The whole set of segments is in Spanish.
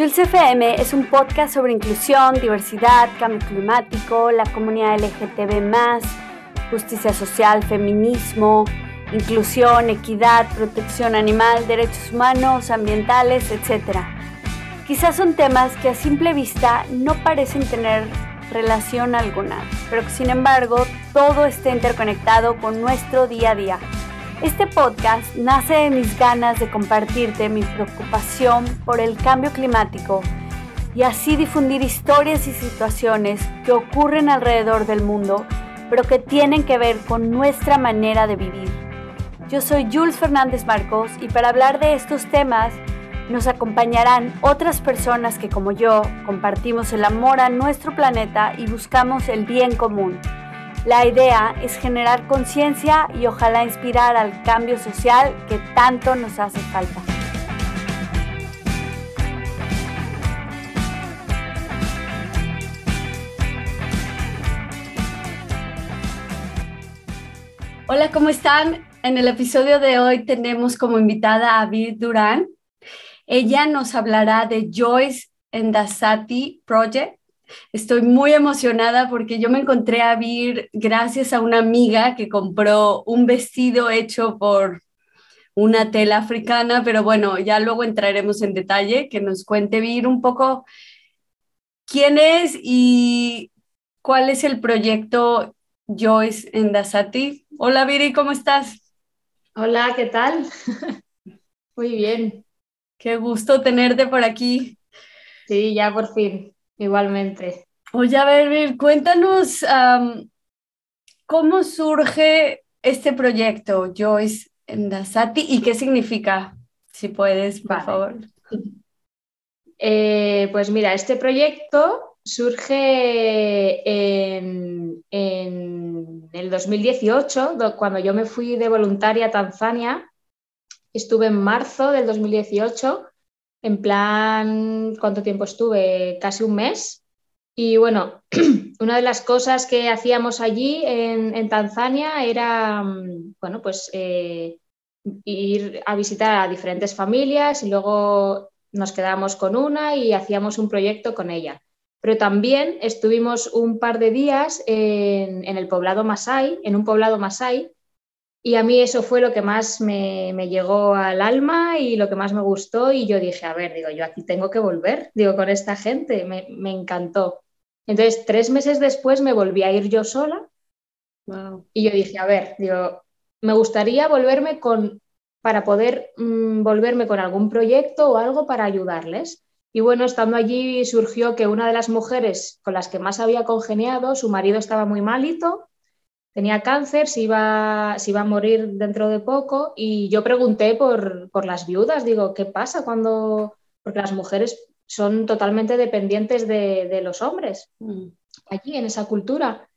Jules FM es un podcast sobre inclusión, diversidad, cambio climático, la comunidad LGTB, justicia social, feminismo, inclusión, equidad, protección animal, derechos humanos, ambientales, etc. Quizás son temas que a simple vista no parecen tener relación alguna, pero que sin embargo todo está interconectado con nuestro día a día. Este podcast nace de mis ganas de compartirte mi preocupación por el cambio climático y así difundir historias y situaciones que ocurren alrededor del mundo, pero que tienen que ver con nuestra manera de vivir. Yo soy Jules Fernández Marcos y para hablar de estos temas nos acompañarán otras personas que como yo compartimos el amor a nuestro planeta y buscamos el bien común. La idea es generar conciencia y ojalá inspirar al cambio social que tanto nos hace falta. Hola, ¿cómo están? En el episodio de hoy tenemos como invitada a Vir Durán. Ella nos hablará de Joyce the Project. Estoy muy emocionada porque yo me encontré a Vir gracias a una amiga que compró un vestido hecho por una tela africana, pero bueno, ya luego entraremos en detalle, que nos cuente Vir un poco quién es y cuál es el proyecto Joyce en Dasati. Hola Viri, ¿cómo estás? Hola, ¿qué tal? Muy bien. Qué gusto tenerte por aquí. Sí, ya por fin, igualmente. Oye, a ver, cuéntanos cómo surge este proyecto, Joyce Endasati, y qué significa, si puedes, por favor. Eh, pues mira, este proyecto surge en, en, el 2018, cuando yo me fui de voluntaria a Tanzania Estuve en marzo del 2018, en plan, ¿cuánto tiempo estuve? Casi un mes. Y bueno, una de las cosas que hacíamos allí en, Tanzania era, mm, bueno, pues eh, ir a visitar a diferentes familias y luego nos quedábamos con una y hacíamos un proyecto con ella. Pero también estuvimos un par de días en, en el poblado Masai, en un poblado Masai, y a mí eso fue lo que más me, llegó al alma y lo que más me gustó. Y yo dije, a ver, digo, yo aquí tengo que volver, digo, con esta gente, me, encantó. Entonces, tres meses después me volví a ir yo sola. Y yo dije, a ver, digo, me gustaría volverme con, para poder mm, volverme con algún proyecto o algo para ayudarles. Y bueno, estando allí surgió que una de las mujeres con las que más había congeniado, su marido estaba muy malito tenía cáncer, se iba, se iba a morir dentro de poco y yo pregunté por, las viudas, digo, ¿qué pasa cuando...? Porque las mujeres son totalmente dependientes de, los hombres mm. allí en esa cultura.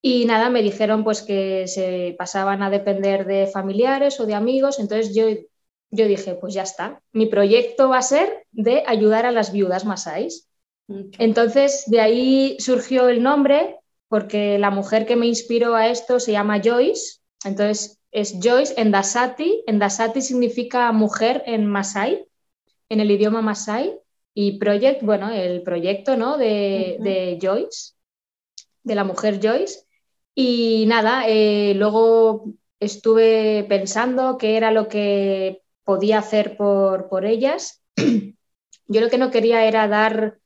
Y nada, me dijeron pues que se pasaban a depender de familiares o de amigos, entonces yo, yo dije, pues ya está, mi proyecto va a ser de ayudar a las viudas masáis. Entonces de ahí surgió el nombre porque la mujer que me inspiró a esto se llama Joyce, entonces es Joyce en Dasati. En Dasati significa mujer en Masai, en el idioma Masai, y project, bueno, el proyecto ¿no? de, Joyce, de la mujer Joyce. Y nada, eh, luego estuve pensando qué era lo que podía hacer por, por ellas. Yo lo que no quería era dar,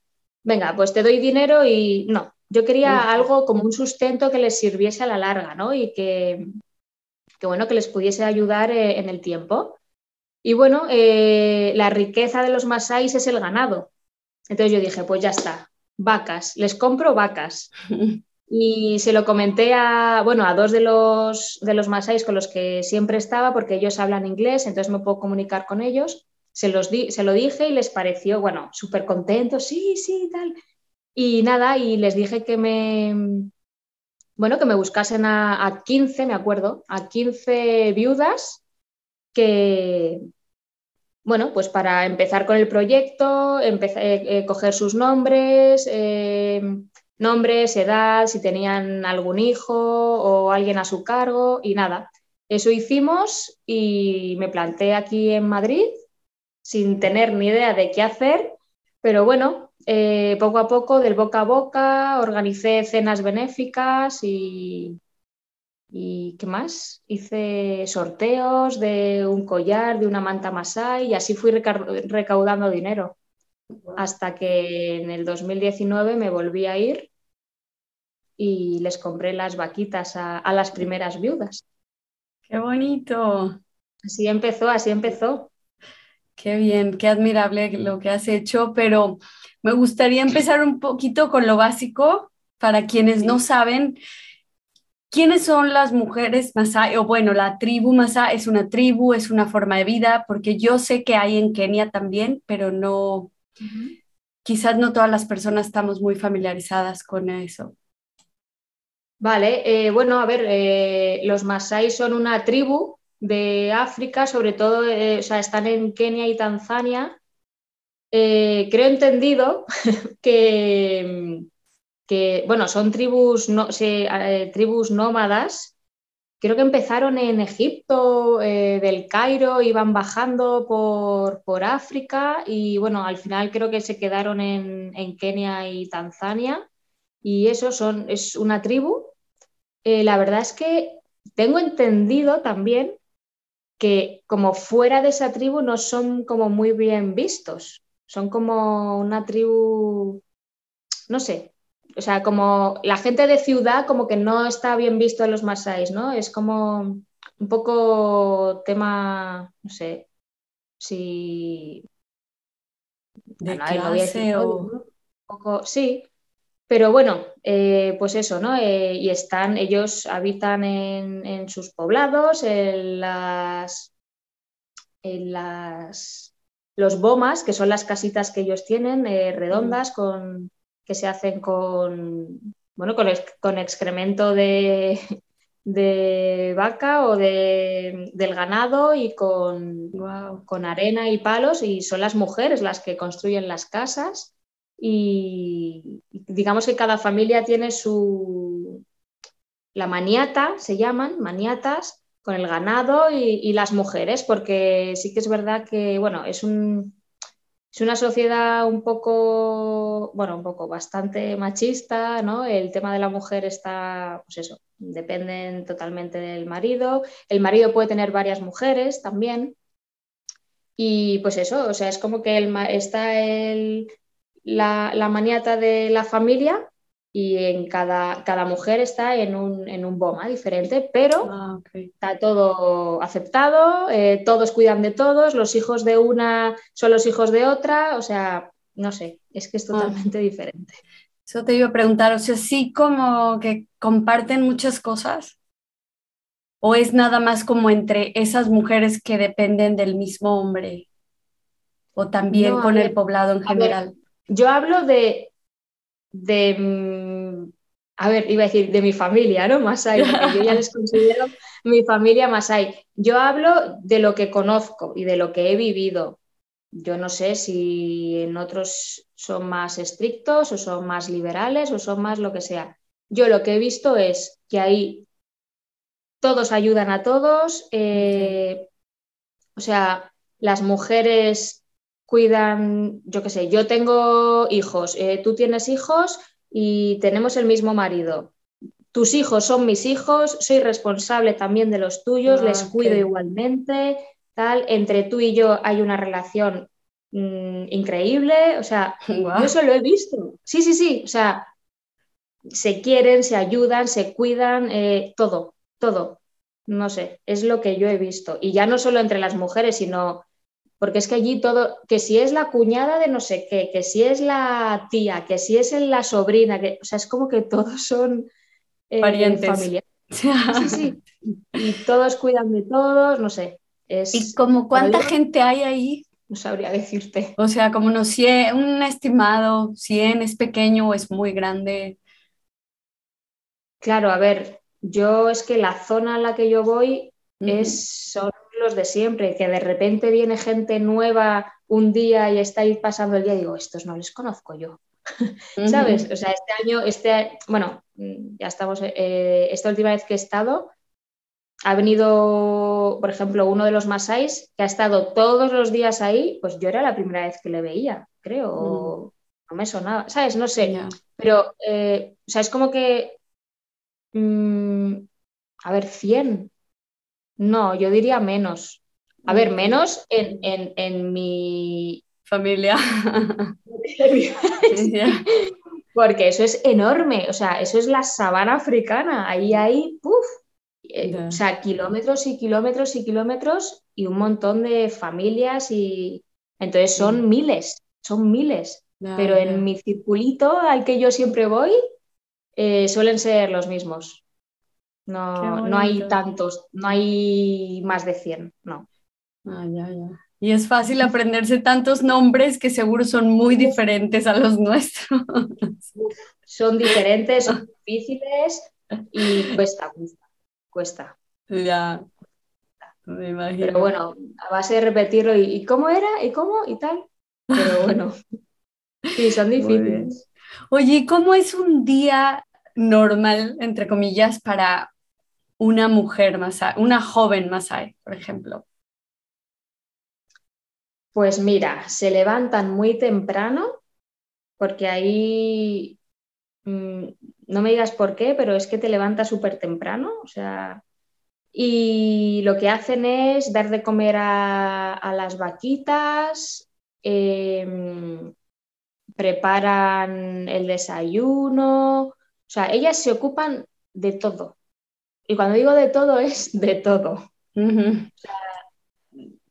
venga, pues te doy dinero y no, yo quería algo como un sustento que les sirviese a la larga, ¿no? Y que, bueno, que les pudiese ayudar eh, en el tiempo. Y bueno, eh, la riqueza de los masáis es el ganado. Entonces yo dije, pues ya está, vacas, les compro vacas. Y se lo comenté a, bueno, a dos de los, de los masáis con los que siempre estaba, porque ellos hablan inglés, entonces me puedo comunicar con ellos. Se, los se lo dije y les pareció, bueno, súper contentos, sí, sí, tal. Y nada, y les dije que me, bueno, que me buscasen a, 15, me acuerdo, a 15 viudas que, bueno, pues para empezar con el proyecto, empecé, eh, eh, coger sus nombres, eh, nombres, edad, si tenían algún hijo o alguien a su cargo y nada. Eso hicimos y me planté aquí en Madrid sin tener ni idea de qué hacer Pero bueno, eh, poco a poco, del boca a boca, organicé cenas benéficas y, y ¿qué más? Hice sorteos de un collar, de una manta masai y así fui recaudando dinero. Hasta que en el 2019 me volví a ir y les compré las vaquitas a, a las primeras viudas. ¡Qué bonito! Así empezó, así empezó. Qué bien, qué admirable lo que has hecho, pero me gustaría empezar un poquito con lo básico para quienes no saben quiénes son las mujeres Masai, o bueno, la tribu Masai es una tribu, es una forma de vida, porque yo sé que hay en Kenia también, pero no, quizás no todas las personas estamos muy familiarizadas con eso. Vale, eh, bueno, a ver, eh, los Masai son una tribu de África, sobre todo, eh, o sea, están en Kenia y Tanzania. creo entendido que, bueno, son tribus, no, tribus nómadas. Creo que empezaron en Egipto, del Cairo, iban bajando por, por, África y, bueno, al final creo que se quedaron en, en Kenia y Tanzania y eso son, es una tribu. Eh, la verdad es que tengo entendido también que como fuera de esa tribu no son como muy bien vistos, son como una tribu, no sé, o sea, como la gente de ciudad como que no está bien visto en los masáis, ¿no? Es como un poco tema, no sé, si... De clase o... Un poco, sí, pero bueno, eh, pues eso, ¿no? Eh, y están, ellos habitan en, sus poblados, en las, en las, los bomas, que son las casitas que ellos tienen, eh, redondas, con, que se hacen con, bueno, con, excremento de, de vaca o de, del ganado y con, con arena y palos, y son las mujeres las que construyen las casas y digamos que cada familia tiene su, la maniata, se llaman maniatas, con el ganado y, las mujeres, porque sí que es verdad que, bueno, es, un, es una sociedad un poco, bueno, un poco bastante machista, ¿no? El tema de la mujer está, pues eso, dependen totalmente del marido. El marido puede tener varias mujeres también. Y pues eso, o sea, es como que está el, la, maniata de la familia y en cada, cada mujer está en un, en un boma diferente, pero ah, está todo aceptado, eh, todos cuidan de todos, los hijos de una son los hijos de otra, o sea, no sé, es que es ah. totalmente diferente. Eso te iba a preguntar, o sea, sí como que comparten muchas cosas, o es nada más como entre esas mujeres que dependen del mismo hombre, o también con el poblado en general. Yo hablo de, de, mm, a ver, iba a decir de mi familia, ¿no? Masai, porque yo ya les considero mi familia Masai. Yo hablo de lo que conozco y de lo que he vivido. Yo no sé si en otros son más estrictos o son más liberales o son más lo que sea. Yo lo que he visto es que ahí todos ayudan a todos, eh, o sea, las mujeres cuidan, yo qué sé, yo tengo hijos, eh, tú tienes hijos y tenemos el mismo marido. Tus hijos son mis hijos, soy responsable también de los tuyos, les ah, cuido igualmente, tal. Entre tú y yo hay una relación mm, increíble, o sea, yo eso lo he visto. Sí, sí, sí, o sea, se quieren, se ayudan, se cuidan, eh, todo, todo. No sé, es lo que yo he visto. Y ya no solo entre las mujeres, sino porque es que allí todo, que si es la cuñada de no sé qué, que si es la tía, que si es la sobrina, que, o sea, es como que todos son eh, parientes. Familiares. Sí, sí. Y todos cuidan de todos, no sé. Es, ¿Y como cuánta gente hay ahí? No sabría decirte. O sea, como unos 100, un estimado, 100 es pequeño o es muy grande. Claro, a ver, yo es que la zona a la que yo voy es, son los de siempre, que de repente viene gente nueva un día y está ahí pasando el día, y digo, estos no les conozco yo. ¿Sabes? O sea, este año, este, bueno, mm, ya estamos, eh, esta última vez que he estado, ha venido, por ejemplo, uno de los Masáis que ha estado todos los días ahí, pues yo era la primera vez que le veía, creo, o mm. no me sonaba, ¿sabes? No sé, pero, eh, o sea, es como que, mm, a ver, 100, no, yo diría menos. A ver, mm. menos en, mi familia. Porque eso es enorme, o sea, eso es la sabana africana, ahí hay, puff, eh, o sea, kilómetros y kilómetros y kilómetros y un montón de familias y entonces son miles, son miles. Pero en mi circulito al que yo siempre voy eh, suelen ser los mismos. No, no hay tantos, no hay más de 100, no. Ah, ya, ya. Y es fácil aprenderse tantos nombres que seguro son muy diferentes a los nuestros. Son diferentes, son difíciles y cuesta, cuesta. Ya, me imagino. Pero bueno, a base de repetirlo y, cómo era y cómo y tal. Pero bueno, sí, son difíciles. Oye, ¿cómo es un día normal, entre comillas, para una mujer Masai, una joven Masai, por ejemplo? Pues mira, se levantan muy temprano, porque ahí, mm, no me digas por qué, pero es que te levantas súper temprano, o sea, y lo que hacen es dar de comer a, las vaquitas, em, preparan el desayuno, o sea, ellas se ocupan de todo. Y cuando digo de todo es de todo.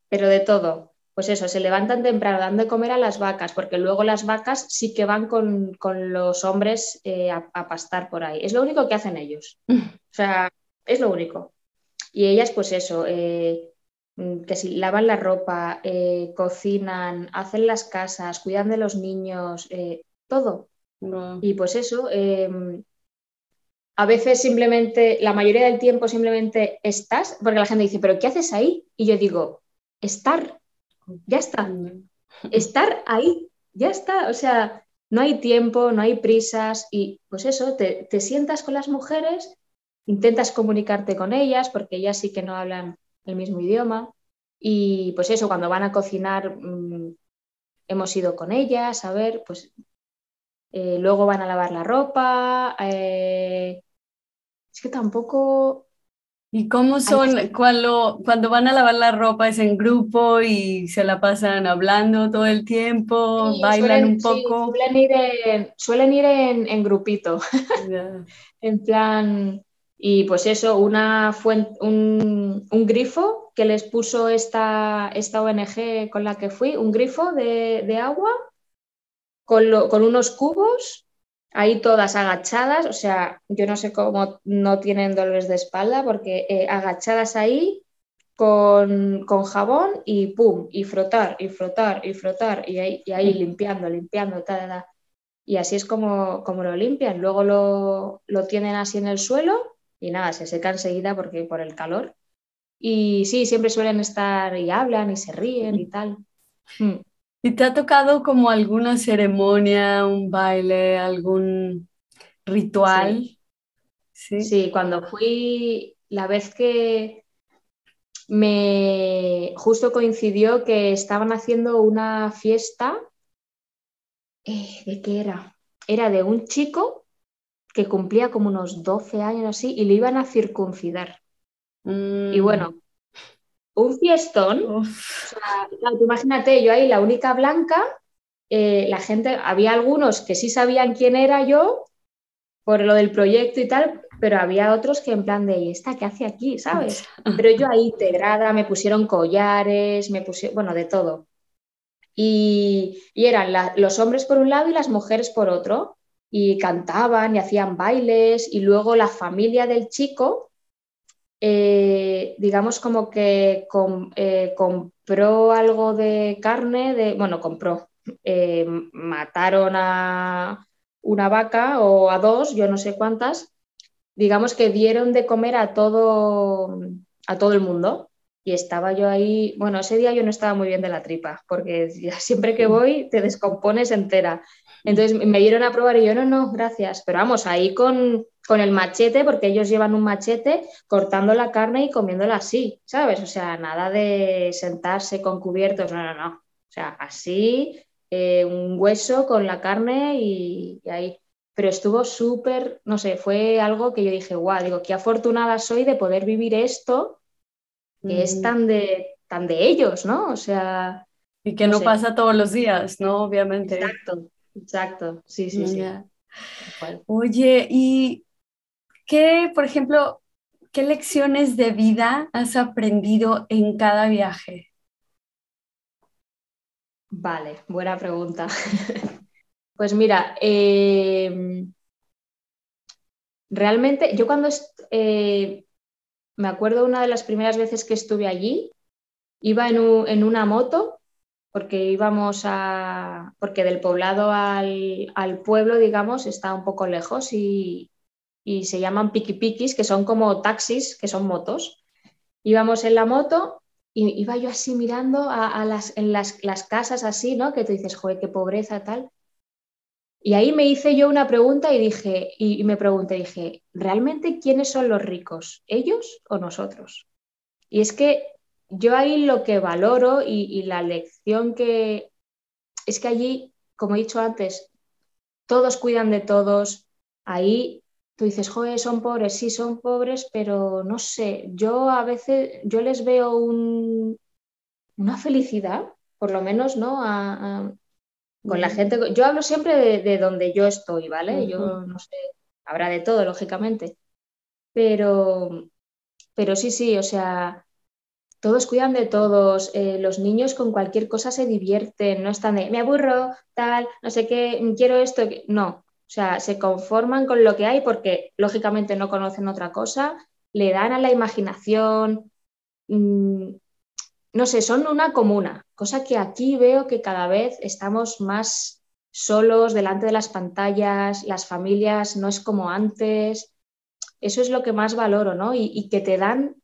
pero de todo pues eso, se levantan temprano dando de comer a las vacas, porque luego las vacas sí que van con, los hombres eh, a, pastar por ahí. Es lo único que hacen ellos. O sea, es lo único. Y ellas, pues eso, eh, que si lavan la ropa, eh, cocinan, hacen las casas, cuidan de los niños, todo. Y pues eso, a veces simplemente, la mayoría del tiempo simplemente estás, porque la gente dice, pero ¿qué haces ahí? Y yo digo, estar ya está. Estar ahí, ya está. O sea, no hay tiempo, no hay prisas y pues eso, te, sientas con las mujeres, intentas comunicarte con ellas porque ellas sí que no hablan el mismo idioma y pues eso, cuando van a cocinar mm, hemos ido con ellas a ver, pues eh, luego van a lavar la ropa. Eh, es que tampoco ¿Y cómo son cuando, cuando van a lavar la ropa? ¿Es en grupo y se la pasan hablando todo el tiempo? ¿Bailan un poco? suelen ir en, en, grupito. en plan, y pues eso, una fuente, un, un, grifo que les puso esta, esta ONG con la que fui, un grifo de, de agua con, con unos cubos ahí todas agachadas, o sea, yo no sé cómo no tienen dolores de espalda, porque eh, agachadas ahí con, jabón y pum, y frotar, y frotar, y frotar, y ahí, y ahí limpiando, limpiando, tal, Y así es como, como lo limpian. Luego lo, lo, tienen así en el suelo y nada, se seca enseguida porque por el calor. Y sí, siempre suelen estar y hablan y se ríen y tal. Mm. ¿Y te ha tocado como alguna ceremonia, un baile, algún ritual? Sí, cuando fui, la vez que me justo coincidió que estaban haciendo una fiesta, eh, ¿de qué era? Era de un chico que cumplía como unos 12 años así y le iban a circuncidar. Y mm. bueno, un fiestón. imagínate, yo ahí la única blanca, eh, la gente, había algunos que sí sabían quién era yo por lo del proyecto y tal, pero había otros que en plan de, ¿y esta qué hace aquí? ¿Sabes? Pero yo ahí integrada, me pusieron collares, me pusieron, bueno, de todo. Y, eran los hombres por un lado y las mujeres por otro, y cantaban y hacían bailes, y luego la familia del chico eh, digamos como que eh, compró algo de carne, de, bueno, compró, eh, mataron a una vaca o a dos, yo no sé cuántas, digamos que dieron de comer a todo, a todo el mundo. Y estaba yo ahí, bueno, ese día yo no estaba muy bien de la tripa, porque siempre que voy te descompones entera. Entonces me dieron a probar y yo, no, no, gracias. Pero vamos, ahí con, con el machete, porque ellos llevan un machete cortando la carne y comiéndola así, ¿sabes? O sea, nada de sentarse con cubiertos, no, no, no. O sea, así, eh, un hueso con la carne y, ahí. Pero estuvo súper, no sé, fue algo que yo dije, guau, digo, qué afortunada soy de poder vivir esto, que es tan de, tan de ellos, ¿no? O sea... Y que no, pasa todos los días, ¿no? Obviamente. Exacto, exacto, sí, sí, sí. Oye, ¿y qué, por ejemplo, qué lecciones de vida has aprendido en cada viaje? Vale, buena pregunta. pues mira, em, realmente yo cuando eh, me acuerdo una de las primeras veces que estuve allí, iba en, una moto porque íbamos a, porque del poblado al, al, pueblo, digamos, está un poco lejos y, y se llaman piquipiquis, que son como taxis, que son motos. Íbamos en la moto y iba yo así mirando a, las, en las, casas así, ¿no? Que te dices, joder, qué pobreza, tal. Y ahí me hice yo una pregunta y dije, y, me pregunté, dije, ¿realmente quiénes son los ricos? ¿Ellos o nosotros? Y es que yo ahí lo que valoro y la lección que es que allí, como he dicho antes, todos cuidan de todos, ahí tú dices, joder, son pobres, sí, son pobres, pero no sé, yo a veces, yo les veo una felicidad, por lo menos, ¿no? con la gente, yo hablo siempre de, donde yo estoy, ¿vale? Yo no sé, habrá de todo, lógicamente, pero, pero sí, sí, o sea, todos cuidan de todos, eh, los niños con cualquier cosa se divierten, no están de, me aburro, tal, no sé qué, quiero esto, no, o sea, se conforman con lo que hay porque lógicamente no conocen otra cosa, le dan a la imaginación, mm, no sé, son una comuna, cosa que aquí veo que cada vez estamos más solos delante de las pantallas, las familias no es como antes. Eso es lo que más valoro, ¿no? Y, que te dan,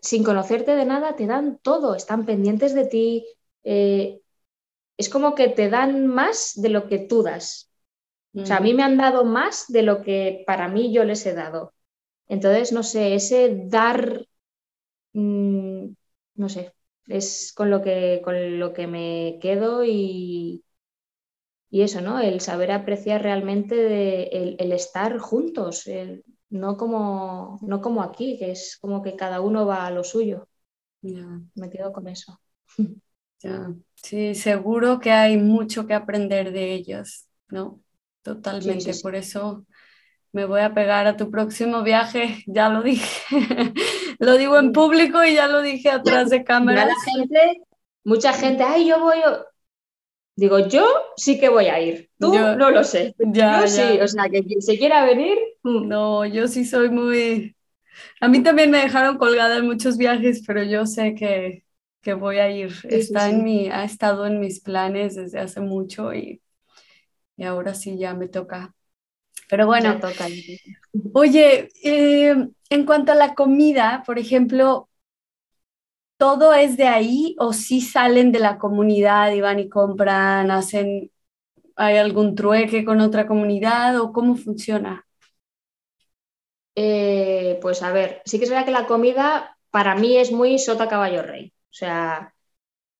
sin conocerte de nada, te dan todo, están pendientes de ti. Eh, es como que te dan más de lo que tú das. O sea, a mí me han dado más de lo que para mí yo les he dado. Entonces, no sé, ese dar, mm, no sé, es con lo que, con lo que me quedo y, y eso, ¿no? El saber apreciar realmente el, estar juntos, no, como, no como aquí, que es como que cada uno va a lo suyo. Me quedo con eso. Sí, seguro que hay mucho que aprender de ellos, ¿no? Totalmente, por eso me voy a pegar a tu próximo viaje, ya lo dije, lo digo en público y ya lo dije atrás de cámara. gente, mucha gente, ay, yo voy, digo, yo sí que voy a ir, tú no lo sé, yo sí, o sea, que quien se quiera venir. Mm. No, yo sí soy muy, a mí también me dejaron colgada en muchos viajes, pero yo sé que, que voy a ir, está en mi, ha estado en mis planes desde hace mucho y y ahora sí ya me toca. Pero bueno, toca. oye, eh, en cuanto a la comida, por ejemplo, ¿todo es de ahí o sí salen de la comunidad y van y compran, hacen, hay algún trueque con otra comunidad o cómo funciona? Eh, pues a ver, sí que es verdad que la comida para mí es muy sota caballo rey. O sea,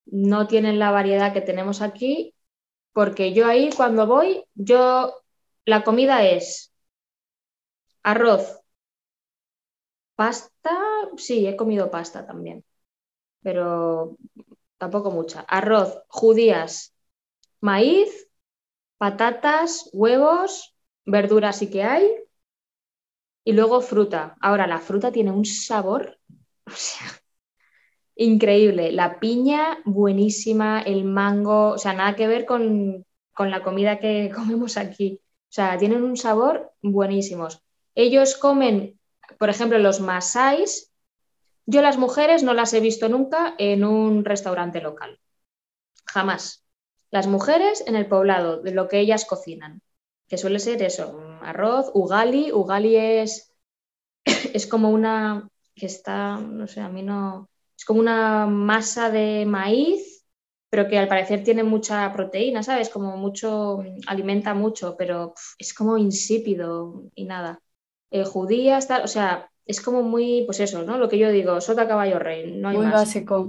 no tienen la variedad que tenemos aquí porque yo ahí cuando voy, yo la comida es arroz, pasta, sí, he comido pasta también, pero tampoco mucha. Arroz, judías, maíz, patatas, huevos, verduras sí que hay, y luego fruta. Ahora, la fruta tiene un sabor, o sea, Increíble. La piña, buenísima. El mango, o sea, nada que ver con, la comida que comemos aquí. O sea, tienen un sabor buenísimos. Ellos comen, por ejemplo, los masáis. Yo las mujeres no las he visto nunca en un restaurante local. Jamás. Las mujeres en el poblado, de lo que ellas cocinan, que suele ser eso, arroz, ugali. Ugali es, es como una que está, no sé, a mí no, es como una masa de maíz, pero que al parecer tiene mucha proteína, ¿sabes? Como mucho, alimenta mucho, pero es como insípido y nada. Eh, judías, tal, o sea, es como muy, pues eso, ¿no? Lo que yo digo, sota caballo rey, no hay Muy más. básico.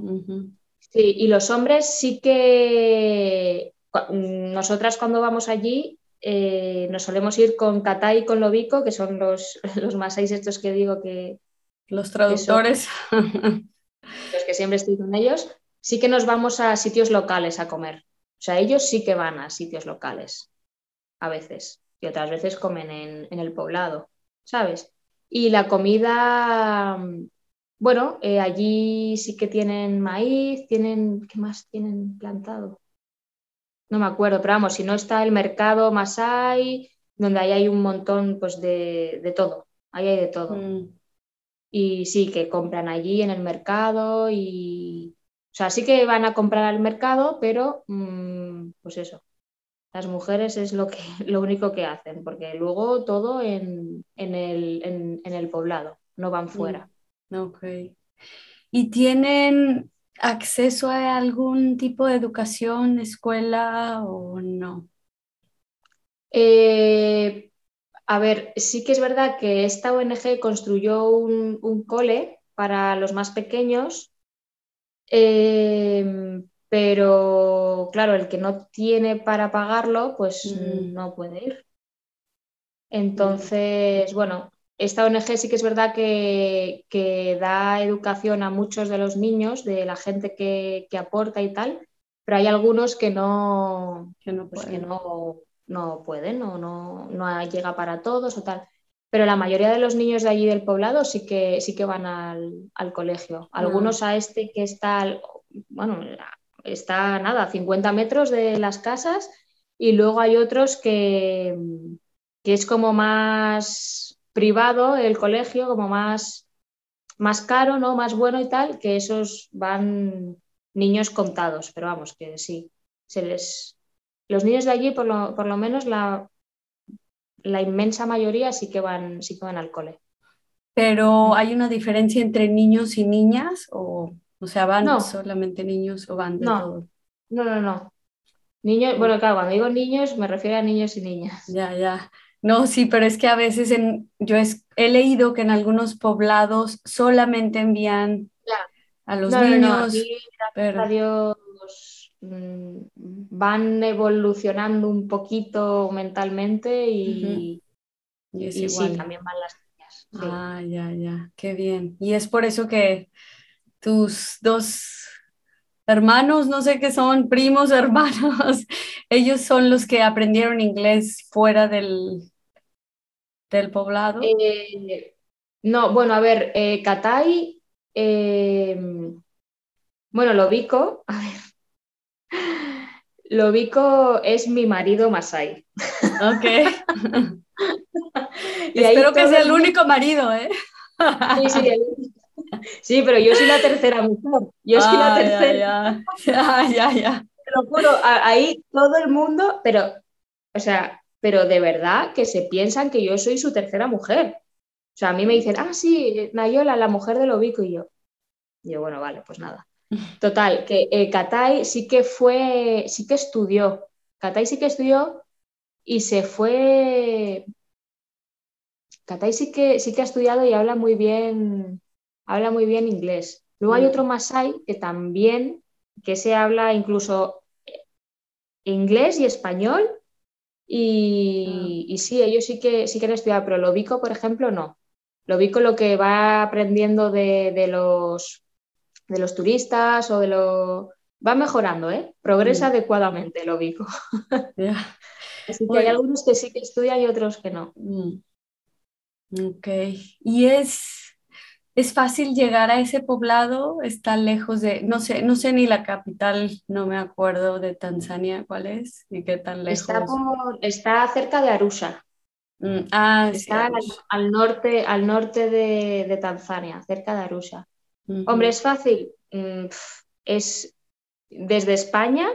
Sí, y los hombres sí que nosotras cuando vamos allí eh, nos solemos ir con Katay y con Lobico, que son los, los masáis estos que digo que... Los traductores. los que siempre estoy con ellos, sí que nos vamos a sitios locales a comer. O sea, ellos sí que van a sitios locales, a veces, y otras veces comen en, en el poblado, ¿sabes? Y la comida, bueno, eh, allí sí que tienen maíz, tienen, ¿qué más tienen plantado? No me acuerdo, pero vamos, si no está el mercado Masai, donde ahí hay un montón pues, de, de todo, ahí hay de todo. Mm. Y sí, que compran allí en el mercado y, o sea, sí que van a comprar al mercado, pero mm, pues eso, las mujeres es lo, que, lo único que hacen, porque luego todo en, en, el, en, en el poblado, no van fuera. Mm, Ok. ¿Y tienen acceso a algún tipo de educación, escuela o no? Eh, a ver, sí que es verdad que esta ONG construyó un, un cole para los más pequeños, eh, pero claro, el que no tiene para pagarlo, pues Mm. no puede ir. Entonces, bueno, esta ONG sí que es verdad que, que da educación a muchos de los niños, de la gente que, que aporta y tal, pero hay algunos que no, Que no pues que no, no pueden o no, no llega para todos o tal. Pero la mayoría de los niños de allí del poblado sí que, sí que van al, al colegio. Algunos a este que está, bueno, está nada, a 50 metros de las casas y luego hay otros que, que es como más privado el colegio, como más, más caro, ¿no? Más bueno y tal, que esos van niños contados, pero vamos, que sí, se les... Los niños de allí, por lo, por lo menos la, la inmensa mayoría sí que van, sí que van al cole. Pero ¿hay una diferencia entre niños y niñas? O, o sea, ¿van No. solamente niños o van de No. todo? No, no, no. Niños, bueno, claro, cuando digo niños me refiero a niños y niñas. Ya, ya. No, sí, pero es que a veces en, yo es- he leído que en algunos poblados solamente envían a los No, no, no, niños, aquí, pero van evolucionando un poquito mentalmente y, y es y sí, igual. también van las niñas. sí. Ah, ya, ya, qué bien. Y es por eso que tus dos hermanos, no sé qué son, primos, hermanos, ellos son los que aprendieron inglés fuera del, del poblado. Eh, no, bueno, a ver, eh, Katay, eh, bueno, Lobico, a ver, Lobico es mi marido Masai. Ok. Y Espero que sea el el único marido, ¿eh? Sí, sí, el- sí, pero yo soy la tercera mujer. Yo soy la Ah, tercera. Ya, ya, ya, ya. Te lo juro, ahí todo el mundo, pero, o sea, pero de verdad que se piensan que yo soy su tercera mujer. O sea, a mí me dicen, ah, sí, Nayola, la mujer de Lobico, y yo. Y yo, bueno, vale, pues nada. Total, que eh, Katay sí que fue, sí que estudió. Katay sí que estudió y se fue. Katay sí que, sí que ha estudiado y habla muy bien, habla muy bien inglés. Luego hay Mm. otro Masai que también, que se habla incluso inglés y español. Y, y sí, ellos sí que, sí que han estudiado, pero Lobico, por ejemplo, no. Lobico lo que va aprendiendo de, de los, de los turistas o de lo... Va mejorando, ¿eh? Progresa adecuadamente Lobico. Ya. Así que hay algunos que sí que estudian y otros que no. Mm. Ok. ¿Y es, es fácil llegar a ese poblado? ¿Está lejos de, no sé, no sé ni la capital, no me acuerdo de Tanzania cuál es y qué tan lejos? Está, está cerca de Arusha. Mm, ah, sí, Está al, norte, al norte de, de Tanzania, cerca de Arusha. Hombre, ¿es fácil? Pf, es desde España,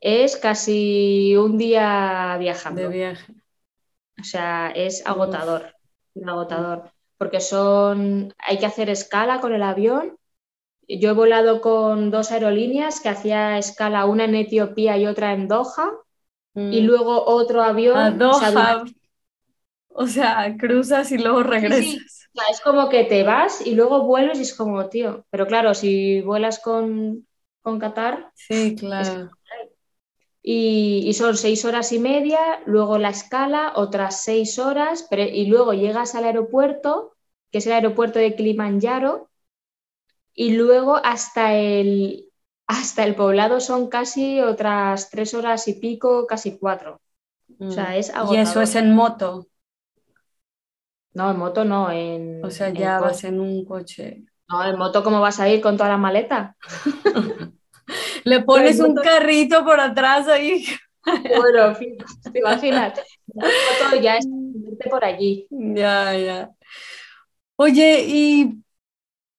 es casi un día viajando. de viaje. O sea, es agotador, agotador, porque son, hay que hacer escala con el avión yo he volado con dos aerolíneas que hacía escala una en Etiopía y otra en Doha. Y Mm. luego otro avión. A o sea, Doha. O sea, cruzas y luego regresas. sí. Sea, es como que te vas y luego vuelves y es como, tío. Pero claro, si vuelas con, con Qatar, Sí, claro. y, y son seis horas y media, luego la escala, otras seis horas, pero- y luego llegas al aeropuerto, que es el aeropuerto de Kilimanjaro, y luego hasta el, hasta el poblado son casi otras tres horas y pico, casi cuatro. O sea, es Mm. Y agotador. eso es en moto. No, en moto no, en, O sea, en ya vas en un coche. No, en moto, ¿cómo vas a ir con toda la maleta? Le pones un carrito por atrás ahí. Bueno, te imaginas. Moto ya es por allí. Ya, ya. Oye, ¿y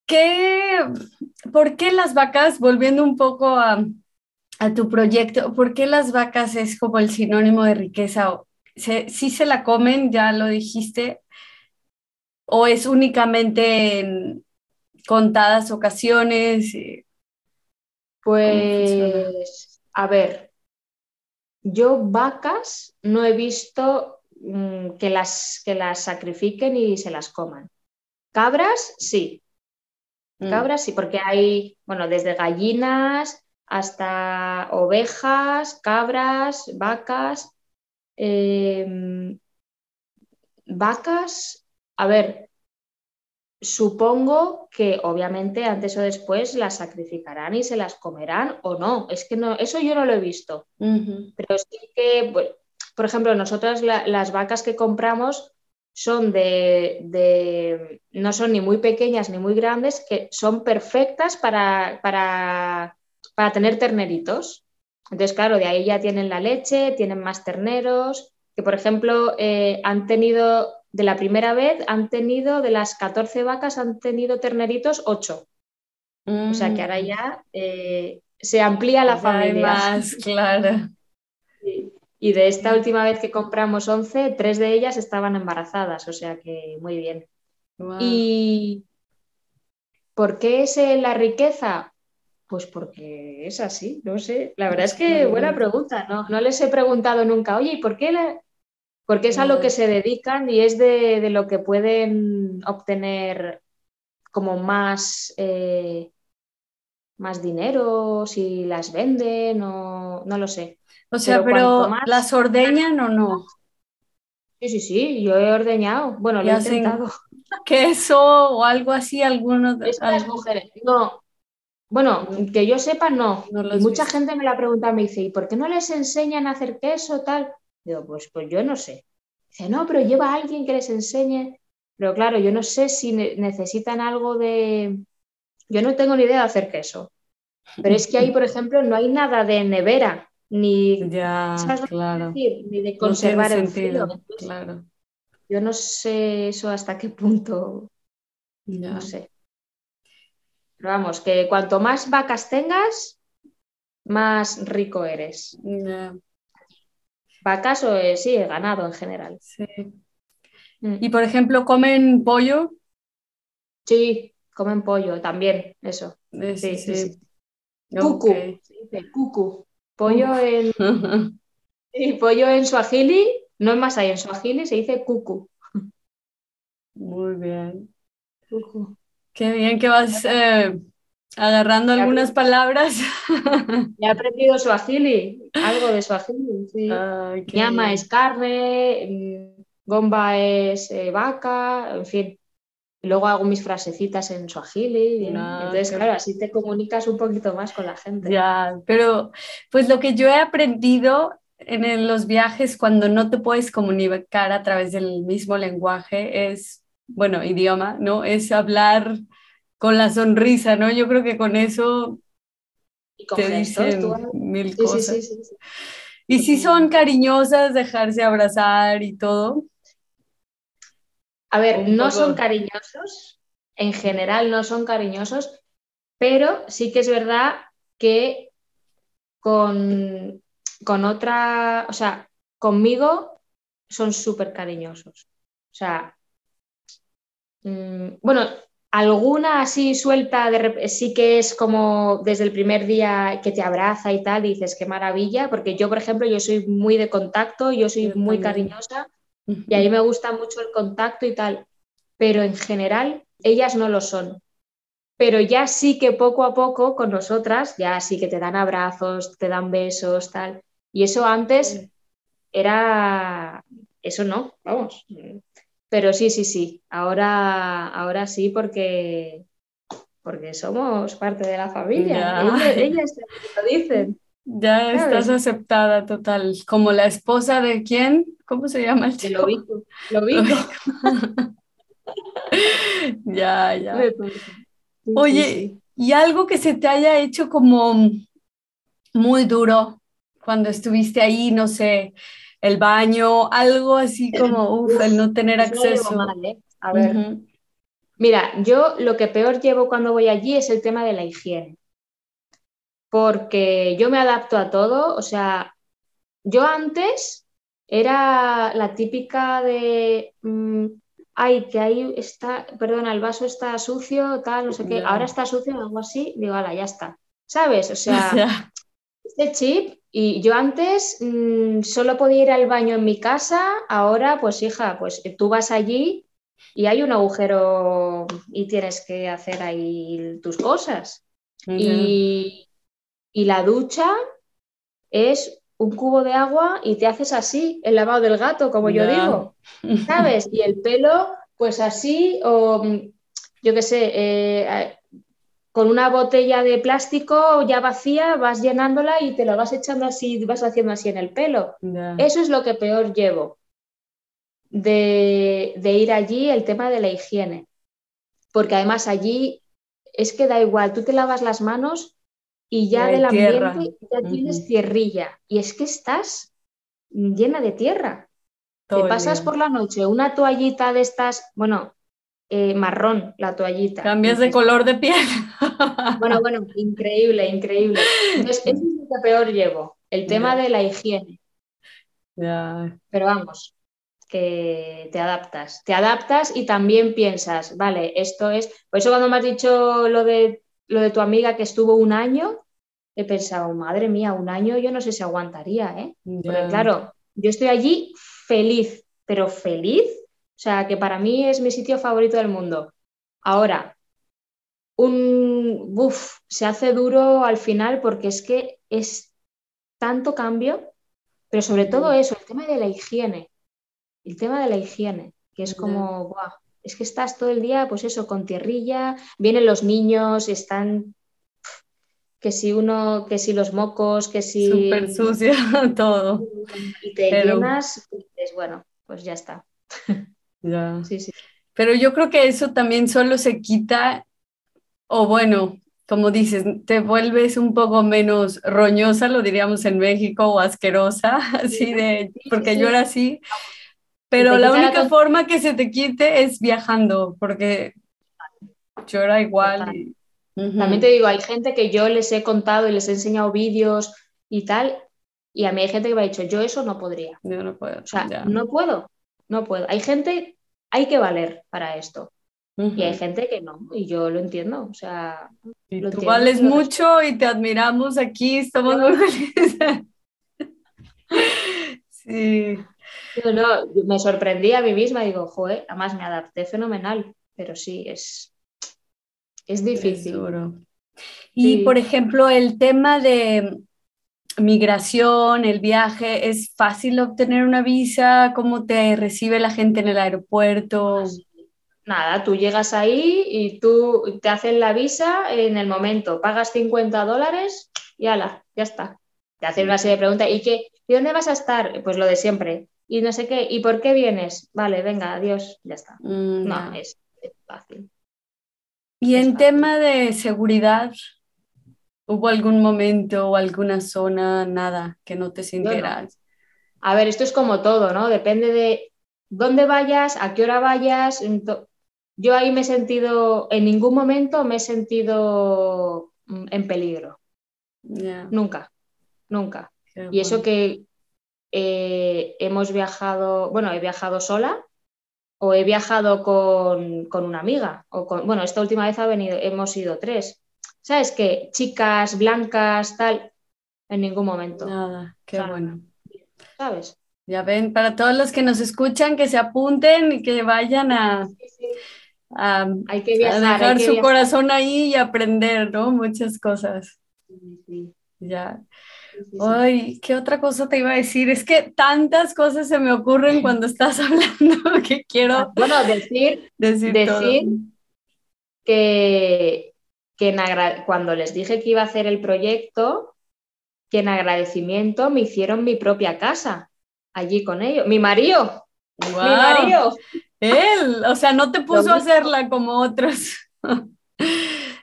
qué, por qué las vacas, volviendo un poco a, a tu proyecto, por qué las vacas es como el sinónimo de riqueza? ¿Se, sí se la comen, ya lo dijiste, o es únicamente en contadas ocasiones? Eh? Pues, a ver, yo vacas no he visto mm, que las, que las sacrifiquen y se las coman. Cabras, sí, Mm, cabras sí, porque hay, bueno, desde gallinas hasta ovejas, cabras, vacas. em, vacas, a ver, supongo que obviamente antes o después las sacrificarán y se las comerán o no. Es que no, eso yo no lo he visto. Pero sí que, bueno, por ejemplo, nosotras la- las vacas que compramos son de, de- no son ni muy pequeñas ni muy grandes, que son perfectas para, para, para tener terneritos. Entonces, claro, de ahí ya tienen la leche, tienen más terneros, que por ejemplo eh, han tenido, de la primera vez, han tenido, de las 14 vacas, han tenido terneritos 8. O sea que ahora mm, ya eh, se amplía la hay familia. más, claro. Sí. Y de esta última vez que compramos 11, tres de ellas estaban embarazadas, o sea que muy bien. ¿Y por qué es eh, la riqueza? Pues porque es así, no sé. La verdad es que buena pregunta, ¿no? No les he preguntado nunca, oye, ¿y por qué? la-?" Porque es a lo que se dedican y es de, de lo que pueden obtener como más, eh, más dinero si las venden o no lo sé. O sea, Pero pero cuanto más- ¿las ordeñan o no? Sí, sí, sí, yo he ordeñado. Bueno, lo he intentado. queso o algo así, algunos Es para las algo- mujeres. No. Bueno, que yo sepa, no. No mucha gente me la pregunta, me dice, ¿y por qué no les enseñan a hacer queso tal? Digo, pues, pues yo no sé. Dice, no, pero lleva a alguien que les enseñe. Pero claro, yo no sé si ne- necesitan algo de... Yo no tengo ni idea de hacer queso. Pero es que ahí, por ejemplo, no hay nada de nevera, ni, Ya, ¿sabes lo que quiero claro. decir? ni de No conservar en frío. Entonces, claro. Yo no sé eso hasta qué punto, Ya. no sé. Pero vamos, que cuanto más vacas tengas, más rico eres. Ya, Vacas o eh, sí, ganado en general. sí. Mm. Y por ejemplo, ¿comen pollo? Sí, comen pollo también, eso. Eh, Sí, sí, sí. Cucu, se dice cucu. Pollo en, sí, pollo en suajili, no es más ahí, en suajili se dice cucu. Muy bien. Cucu. Qué bien que vas eh, agarrando Ya algunas palabras. Ya he aprendido suajili, algo de suajili, sí. Llama bien. es carne, mm, gomba es eh, vaca, en fin. Y luego hago mis frasecitas en suajili. bien. Ah, Entonces, qué- claro, así te comunicas un poquito más con la gente. Ya, pero pues lo que yo he aprendido en los viajes cuando no te puedes comunicar a través del mismo lenguaje es, bueno, idioma, ¿no? Es hablar con la sonrisa, ¿no? Yo creo que con eso Y con te gestos, dicen tú- mil Sí, cosas. sí, sí. Y si son cariñosas, dejarse abrazar y todo. A ver, no poco. son cariñosos, en general no son cariñosos, pero sí que es verdad que con, con otra, o sea, conmigo son súper cariñosos. O sea, mm, bueno, alguna así suelta, de, sí que es como desde el primer día que te abraza y tal, dices qué maravilla, porque yo, por ejemplo, yo soy muy de contacto, yo soy muy cariñosa y a mí me gusta mucho el contacto y tal, pero en general ellas no lo son. Pero ya sí que poco a poco con nosotras, ya sí que te dan abrazos, te dan besos, tal. Y eso antes era, eso no, vamos, pero sí, sí, sí. Ahora, ahora sí, porque, porque somos parte de la familia. Ellas, lo dicen. Ya estás aceptada total. Como la esposa de quién? ¿Cómo se llama el chico? Lo vi. ya, ya. Oye, ¿y algo que se te haya hecho como muy duro cuando estuviste ahí, no sé, el baño, algo así como, uff, el no tener acceso. ¿eh? A ver. Mira, yo lo que peor llevo cuando voy allí es el tema de la higiene. Porque yo me adapto a todo, o sea, yo antes era la típica de, mm, ay, que ahí está, perdona, el vaso está sucio, tal, no sé qué, ahora está sucio, algo así, digo, ala, ya está. ¿Sabes? O sea, este chip y yo antes mm, solo podía ir al baño en mi casa, ahora pues hija, pues tú vas allí y hay un agujero y tienes que hacer ahí tus cosas. y, la ducha es un cubo de agua y te haces así, el lavado del gato, como yo digo, ¿sabes? Y el pelo, pues así, o yo qué sé, eh, con una botella de plástico ya vacía, vas llenándola y te la vas echando así, vas haciendo así en el pelo. Eso es lo que peor llevo de, ir allí, el tema de la higiene. Porque además allí es que da igual, tú te lavas las manos y ya del ambiente ya tienes tierrilla. Y es que estás llena de tierra. te pasas por la noche una toallita de estas, bueno, eh, marrón la toallita. Cambias de color de piel. Bueno, bueno, increíble, increíble. Entonces, eso es lo que peor llevo, el tema de la higiene. Pero vamos, que te adaptas. Te adaptas y también piensas, vale, esto es. Por eso cuando me has dicho lo de, lo de tu amiga que estuvo un año, he pensado, madre mía, un año yo no sé si aguantaría, ¿eh? Porque claro, yo estoy allí feliz, pero feliz sea, que para mí es mi sitio favorito del mundo. Ahora, un buf, se hace duro al final porque es que es tanto cambio, pero sobre todo eso, el tema de la higiene. El tema de la higiene, que es como, buah, es que estás todo el día, pues eso, con tierrilla, vienen los niños, están que si uno, que si los mocos, que si. Súper sucio todo. Y te llenas, y dices, bueno, pues ya está. Ya. Sí, sí. Pero yo creo que eso también solo se quita, o bueno, como dices, te vuelves un poco menos roñosa, lo diríamos en México, o asquerosa, así de, porque yo era así. Pero la única forma que se te quite es viajando, porque yo era igual. También te digo, hay gente que yo les he contado y les he enseñado vídeos y tal, y a mí hay gente que me ha dicho, yo eso no podría. Yo no puedo. O sea, no puedo no puedo. Hay gente, hay que valer para esto. Y hay gente que no, y yo lo entiendo. O sea, tú vales mucho y te admiramos aquí, estamos muy felices. sí. No, me sorprendí a mí misma, digo, joder, además me adapté fenomenal, pero sí, es, es difícil. y por ejemplo, el tema de migración, el viaje, ¿es fácil obtener una visa? ¿Cómo te recibe la gente en el aeropuerto? Nada, tú llegas ahí y tú te hacen la visa en el momento, pagas 50 dólares y ala, ya está. Te hacen una serie de preguntas. ¿Y qué? ¿Y dónde vas a estar? Pues lo de siempre. Y no sé qué. ¿Y por qué vienes? Vale, venga, adiós, ya está. Mm, no, es, fácil. Y en tema de seguridad, ¿Hubo algún momento o alguna zona, nada, que no te sintieras? A ver, esto es como todo, ¿no? Depende de dónde vayas, a qué hora vayas. Yo ahí me he sentido, en ningún momento me he sentido mm, en peligro. Nunca, nunca. y eso que eh, hemos viajado, bueno, he viajado sola o he viajado con, una amiga, o con, bueno, esta última vez ha venido, hemos ido tres. ¿Sabes qué? Chicas, blancas, tal, en ningún momento. Nada, qué bueno. ¿Sabes? Ya ven, para todos los que nos escuchan, que se apunten y que vayan a, hay que dejar su corazón ahí y aprender, ¿no? Muchas cosas. Ya. Ay, ¿qué otra cosa te iba a decir? Es que tantas cosas se me ocurren cuando estás hablando que quiero. Bueno, decir, decir, que, que cuando les dije que iba a hacer el proyecto, que en agradecimiento me hicieron mi propia casa allí con ellos. Mi marido. Mi marido. Él, o sea, no te puso a hacerla como otros.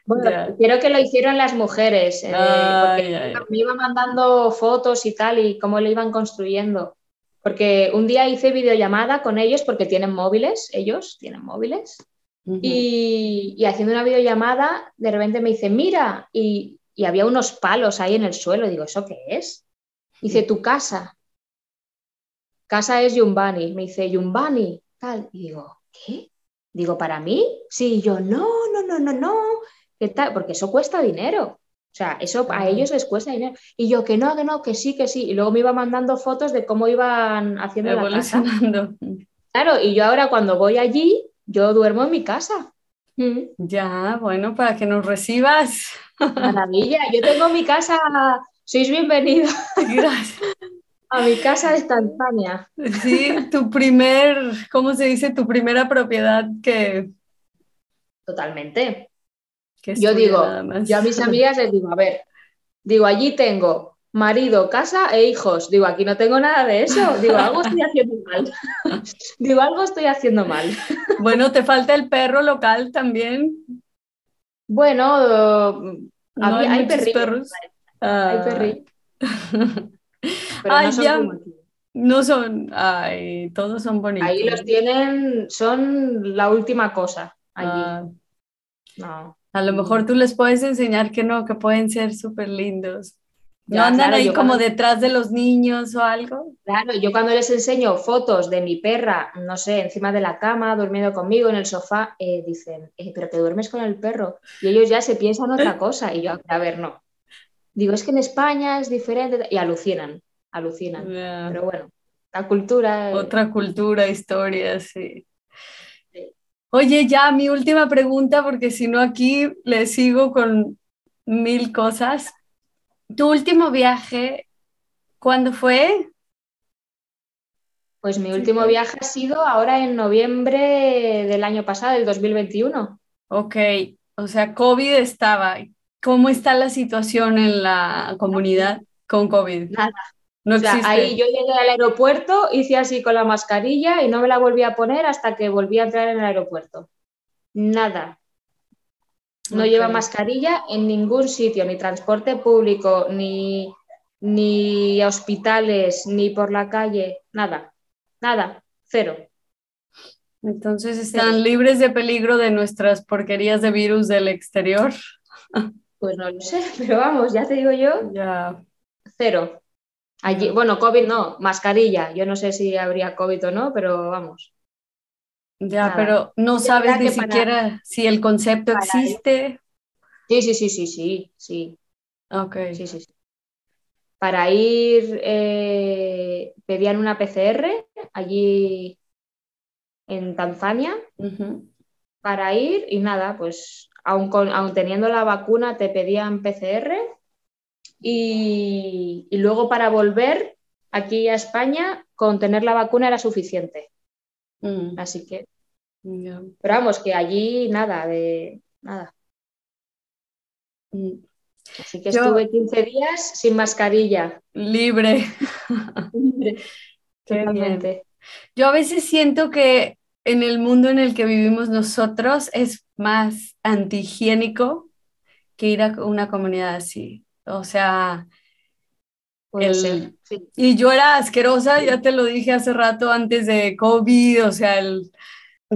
Bueno, quiero que lo hicieron las mujeres, eh, porque me iban mandando fotos y tal y cómo lo iban construyendo. Porque un día hice videollamada con ellos porque tienen móviles, ellos tienen móviles. Y, haciendo una videollamada, de repente me dice, mira, y, y, había unos palos ahí en el suelo. Digo, ¿eso qué es? Dice, tu casa. Casa es Yumbani. Me dice, Yumbani, tal. Y digo, ¿qué? Digo, ¿para mí? Sí, yo, no, no, no, no, no. Porque eso cuesta dinero. O sea, eso a ellos les cuesta dinero. Y yo, que no, que no, que sí, que sí. Y luego me iba mandando fotos de cómo iban haciendo la casa. Claro, y yo ahora cuando voy allí, yo duermo en mi casa. Mm. Ya, bueno, para que nos recibas. Maravilla, yo tengo mi casa, sois bienvenidos. Gracias. A mi casa instantánea. Sí, tu primer, ¿cómo se dice? Tu primera propiedad que... Totalmente yo digo, yo a mis amigas les digo, a ver, digo, allí tengo marido, casa e hijos. Digo, aquí no tengo nada de eso. Digo, algo estoy haciendo mal. digo, algo estoy haciendo mal. bueno, ¿te falta el perro local también? Bueno, hay, perritos. Hay perritos. Pero no son No son, ay, todos son bonitos. Ahí los tienen, son la última cosa allí. Ah. No. A lo mejor tú les puedes enseñar que no, que pueden ser súper lindos. ¿No andan ahí como detrás de los niños o algo? Claro, yo cuando les enseño fotos de mi perra, no sé, encima de la cama, durmiendo conmigo en el sofá, eh, dicen, eh, pero te duermes con el perro. Y ellos ya se piensan otra cosa. Y yo, a ver, no. Digo, es que en España es diferente. Y alucinan, alucinan. Pero bueno, la cultura. Otra cultura, historia, sí. Oye, ya mi última pregunta, porque si no aquí le sigo con mil cosas. ¿Tu último viaje, cuándo fue? Pues mi último viaje ha sido ahora en noviembre del año pasado, del 2021. Ok, o sea, COVID estaba. ¿Cómo está la situación en la comunidad con COVID? Nada, ahí yo llegué al aeropuerto, hice así con la mascarilla y no me la volví a poner hasta que volví a entrar en el aeropuerto. Nada. No lleva mascarilla en ningún sitio, ni transporte público, ni, ni hospitales, ni por la calle, nada, nada, cero. Entonces están libres de peligro de nuestras porquerías de virus del exterior. Pues no lo sé, pero vamos, ya te digo yo. Ya. Cero. Allí, bueno, COVID no, mascarilla. Yo no sé si habría COVID o no, pero vamos. Ya, pero no sabes ni siquiera si el concepto existe. Sí, sí, sí, sí, sí, sí. Ok. Sí, sí, sí. Para ir, eh, pedían una PCR allí en Tanzania. Para ir y nada, pues aun, aun teniendo la vacuna te pedían PCR y, luego para volver aquí a España, con tener la vacuna era suficiente. Mm. Así que. Pero vamos, que allí nada, de nada. Mm. Así que estuve 15 días sin mascarilla. Libre. Libre. Totalmente. Yo a veces siento que en el mundo en el que vivimos nosotros es más antihigiénico que ir a una comunidad así. O sea, y yo era asquerosa, ya te lo dije hace rato antes de COVID, o sea, el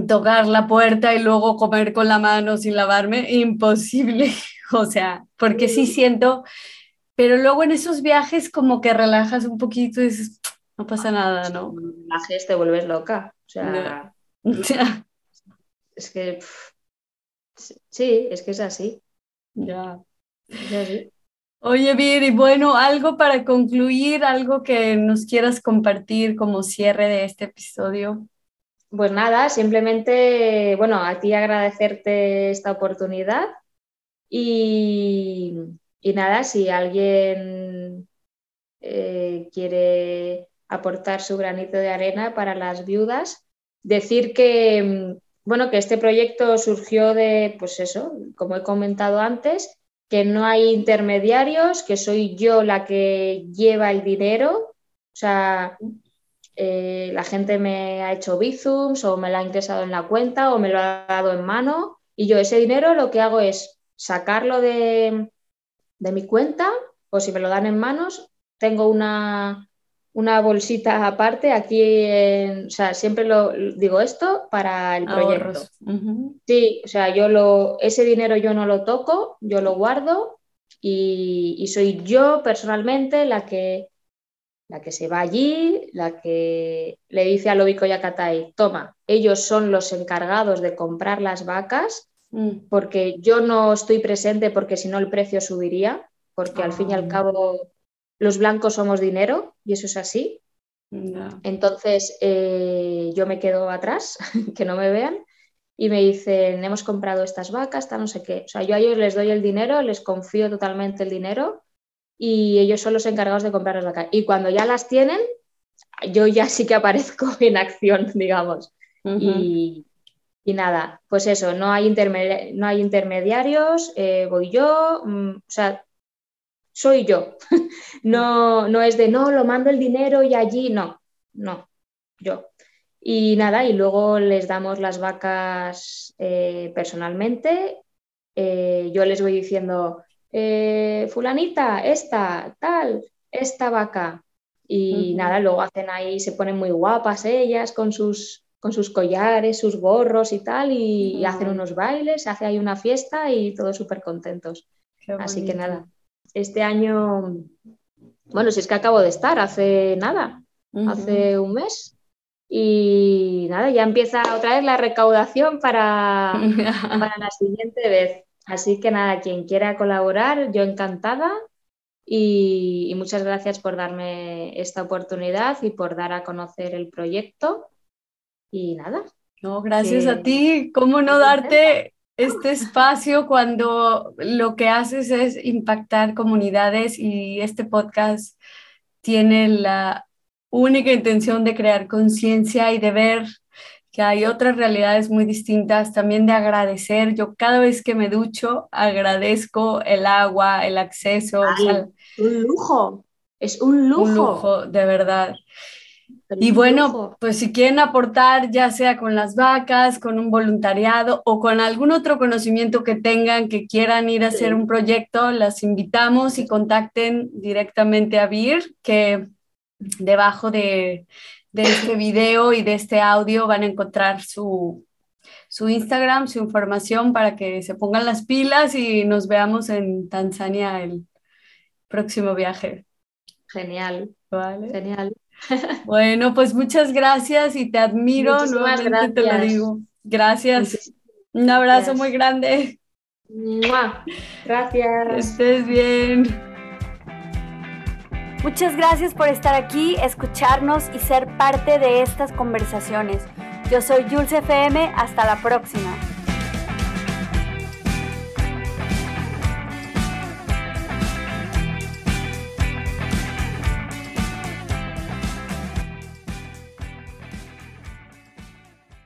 tocar la puerta y luego comer con la mano sin lavarme, imposible, o sea, porque sí siento, pero luego en esos viajes como que relajas un poquito y dices, no pasa nada, ¿no? Viajes te vuelves loca, o sea, es que sí, es que es así. Ya. Es así. Oye, Vir, y bueno, algo para concluir, algo que nos quieras compartir como cierre de este episodio. Pues nada, simplemente, bueno, a ti agradecerte esta oportunidad y, nada, si alguien eh, quiere aportar su granito de arena para las viudas, decir que, bueno, que este proyecto surgió de, pues eso, como he comentado antes, que no hay intermediarios, que soy yo la que lleva el dinero. O sea, eh, la gente me ha hecho bizums o me lo ha ingresado en la cuenta o me lo ha dado en mano y yo ese dinero lo que hago es sacarlo de, de mi cuenta o si me lo dan en manos, tengo una, una bolsita aparte aquí, o sea, siempre lo digo esto para el proyecto. Sí, o sea, yo lo, ese dinero yo no lo toco, yo lo guardo y, soy yo personalmente la que, la que se va allí, la que le dice a Lobico Yakatai, toma, ellos son los encargados de comprar las vacas mm. porque yo no estoy presente porque si no el precio subiría, porque al fin y al ah. cabo los blancos somos dinero y eso es así. Entonces eh, yo me quedo atrás, que no me vean, y me dicen, hemos comprado estas vacas, tal, no sé qué. O sea, yo a ellos les doy el dinero, les confío totalmente el dinero y ellos son los encargados de comprar las vacas. Y cuando ya las tienen, yo ya sí que aparezco en acción, digamos. y, nada, pues eso, no hay, no hay intermediarios, eh, voy yo, mm, o sea, soy yo. no, no es de, no, lo mando el dinero y allí, no, no, yo. Y nada, y luego les damos las vacas eh, personalmente. Eh, yo les voy diciendo, eh, fulanita, esta, tal, esta vaca. Y nada, luego hacen ahí, se ponen muy guapas ellas con sus, con sus collares, sus gorros y tal, y, hacen unos bailes, se hace ahí una fiesta y todos súper contentos. Así que nada, este año, bueno, si es que acabo de estar hace nada, hace un mes. Y nada, ya empieza otra vez la recaudación para, para la siguiente vez. Así que nada, quien quiera colaborar, yo encantada. Y, muchas gracias por darme esta oportunidad y por dar a conocer el proyecto. Y nada. No, gracias a ti. ¿Cómo no darte este espacio cuando lo que haces es impactar comunidades y este podcast tiene la única intención de crear conciencia y de ver que hay otras realidades muy distintas, también de agradecer. Yo cada vez que me ducho agradezco el agua, el acceso. un lujo, es un lujo. Un lujo, de verdad. Y bueno, pues si quieren aportar, ya sea con las vacas, con un voluntariado o con algún otro conocimiento que tengan, que quieran ir a hacer un proyecto, las invitamos y contacten directamente a Vir, que debajo de, este video y de este audio van a encontrar su, su Instagram, su información para que se pongan las pilas y nos veamos en Tanzania el próximo viaje. Genial. Vale. Genial. Bueno, pues muchas gracias y te admiro, Muchísimas nuevamente gracias. te lo digo. Gracias. Un abrazo muy grande. Gracias. estés bien. Muchas gracias por estar aquí, escucharnos y ser parte de estas conversaciones. Yo soy Jules FM, hasta la próxima.